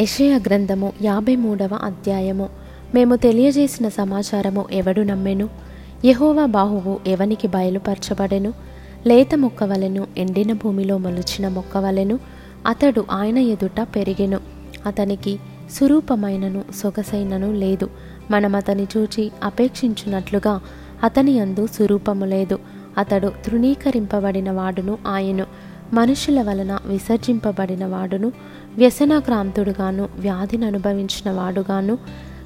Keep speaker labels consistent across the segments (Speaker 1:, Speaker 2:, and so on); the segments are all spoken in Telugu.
Speaker 1: యషయ గ్రంథము యాభై మూడవ అధ్యాయము. మేము తెలియజేసిన సమాచారము ఎవడు నమ్మెను? యహోవా బాహువు ఎవనికి బయలుపరచబడెను? లేత మొక్కవలెను ఎండిన భూమిలో మొలిచిన మొక్కవలెను అతడు ఆయన ఎదుట పెరిగెను. అతనికి సురూపమైనను సొగసైనను లేదు. మనం అతని చూచి అపేక్షించున్నట్లుగా అతని అందు సురూపము లేదు. అతడు తృణీకరింపబడిన వాడును ఆయను. మనుషుల వలన విసర్జింపబడిన వాడును వ్యసనాక్రాంతుడుగాను వ్యాధిని అనుభవించిన వాడుగాను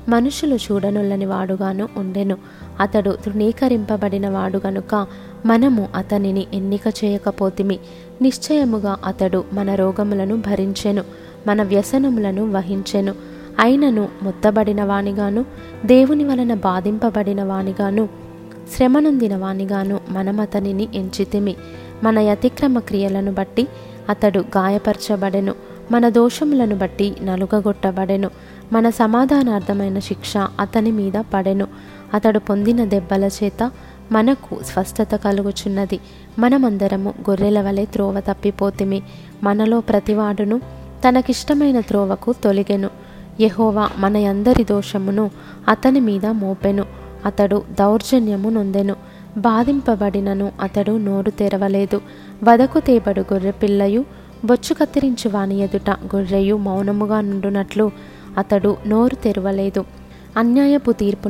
Speaker 1: మనుషులు చూడనుల్లని వాడుగాను ఉండెను. అతడు తృణీకరింపబడిన వాడు గనుక మనము అతనిని ఎన్నిక చేయకపోతిమి. నిశ్చయముగా అతడు మన రోగములను భరించెను మన వ్యసనములను వహించెను. అయినను మొత్తబడిన వానిగాను దేవుని వలన బాధింపబడిన వానిగాను శ్రమనొందిన వానిగాను మనం అతనిని ఎంచితిమి. మన అతిక్రమ క్రియలను బట్టి అతడు గాయపరచబడెను. మన దోషములను బట్టి నలుగగొట్టబడెను. మన సమాధానార్థమైన శిక్ష అతని మీద పడెను. అతడు పొందిన దెబ్బల చేత మనకు స్వస్థత కలుగుచున్నది. మనమందరము గొర్రెల వలె త్రోవ తప్పిపోతిమి. మనలో ప్రతివాడును తనకిష్టమైన త్రోవకు తొలిగెను. యహోవా మన అందరి దోషమును అతని మీద మోపెను. అతడు దౌర్జన్యము నొందెను. బాధింపబడినను అతడు నోరు తెరవలేదు. వదకు తేబడు గొర్రె పిల్లయు బొచ్చు కత్తిరించు వాని ఎదుట గొర్రెయు మౌనముగా నుండునట్లు అతడు నోరు తెరవలేదు. అన్యాయపు తీర్పు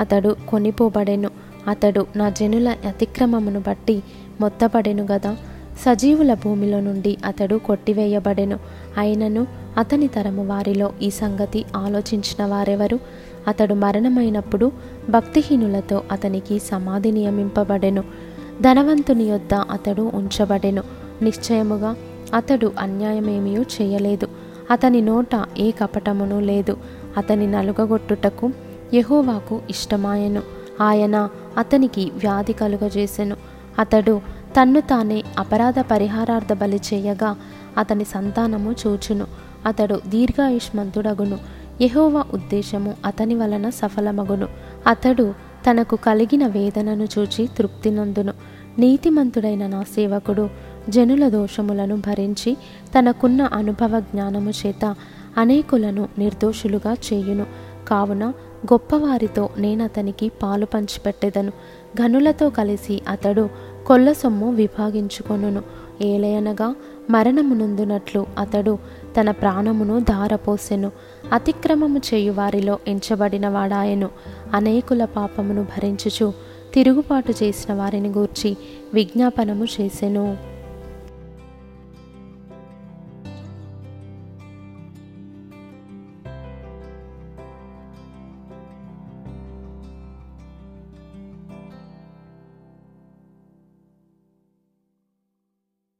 Speaker 1: అతడు కొనిపోబడెను. అతడు నా జనుల అతిక్రమమును బట్టి మొత్తపడెను గదా. సజీవుల భూమిలో నుండి అతడు కొట్టివేయబడెను. అయినను అతని తరము వారిలో ఈ సంగతి ఆలోచించిన వారెవరు? అతడు మరణమైనప్పుడు భక్తిహీనులతో అతనికి సమాధి నియమింపబడెను. ధనవంతుని యొద్ద అతడు ఉంచబడెను. నిశ్చయముగా అతడు అన్యాయమేమీ చేయలేదు. అతని నోట ఏ కపటమును లేదు. అతని నలుగగొట్టుటకు యెహోవాకు ఇష్టమాయెను. ఆయన అతనికి వ్యాధి కలుగజేసెను. అతడు తన్ను తానే అపరాధ పరిహారార్థ బలి చేయగా అతని సంతానము చూచును. అతడు దీర్ఘాయుష్మంతుడగును. యహోవా ఉద్దేశము అతని వలన సఫలమగును. అతడు తనకు కలిగిన వేదనను చూచి తృప్తి నందును. నీతిమంతుడైన నా సేవకుడు జనుల దోషములను భరించి తనకున్న అనుభవ జ్ఞానము చేత అనేకులను నిర్దోషులుగా చేయును. కావున గొప్పవారితో నేనతనికి పాలు పంచిపెట్టెదను. ఘనులతో కలిసి అతడు కొల్ల సొమ్ము విభాగించుకొనును. ఏలయనగా మరణమునందునట్లు అతడు తన ప్రాణమును ధారపోసెను. అతిక్రమము చేయు వారిలో ఎంచబడిన వాడాయను అనేకుల పాపమును భరించుచు తిరుగుబాటు చేసిన వారిని గూర్చి విజ్ఞాపనము చేసెను.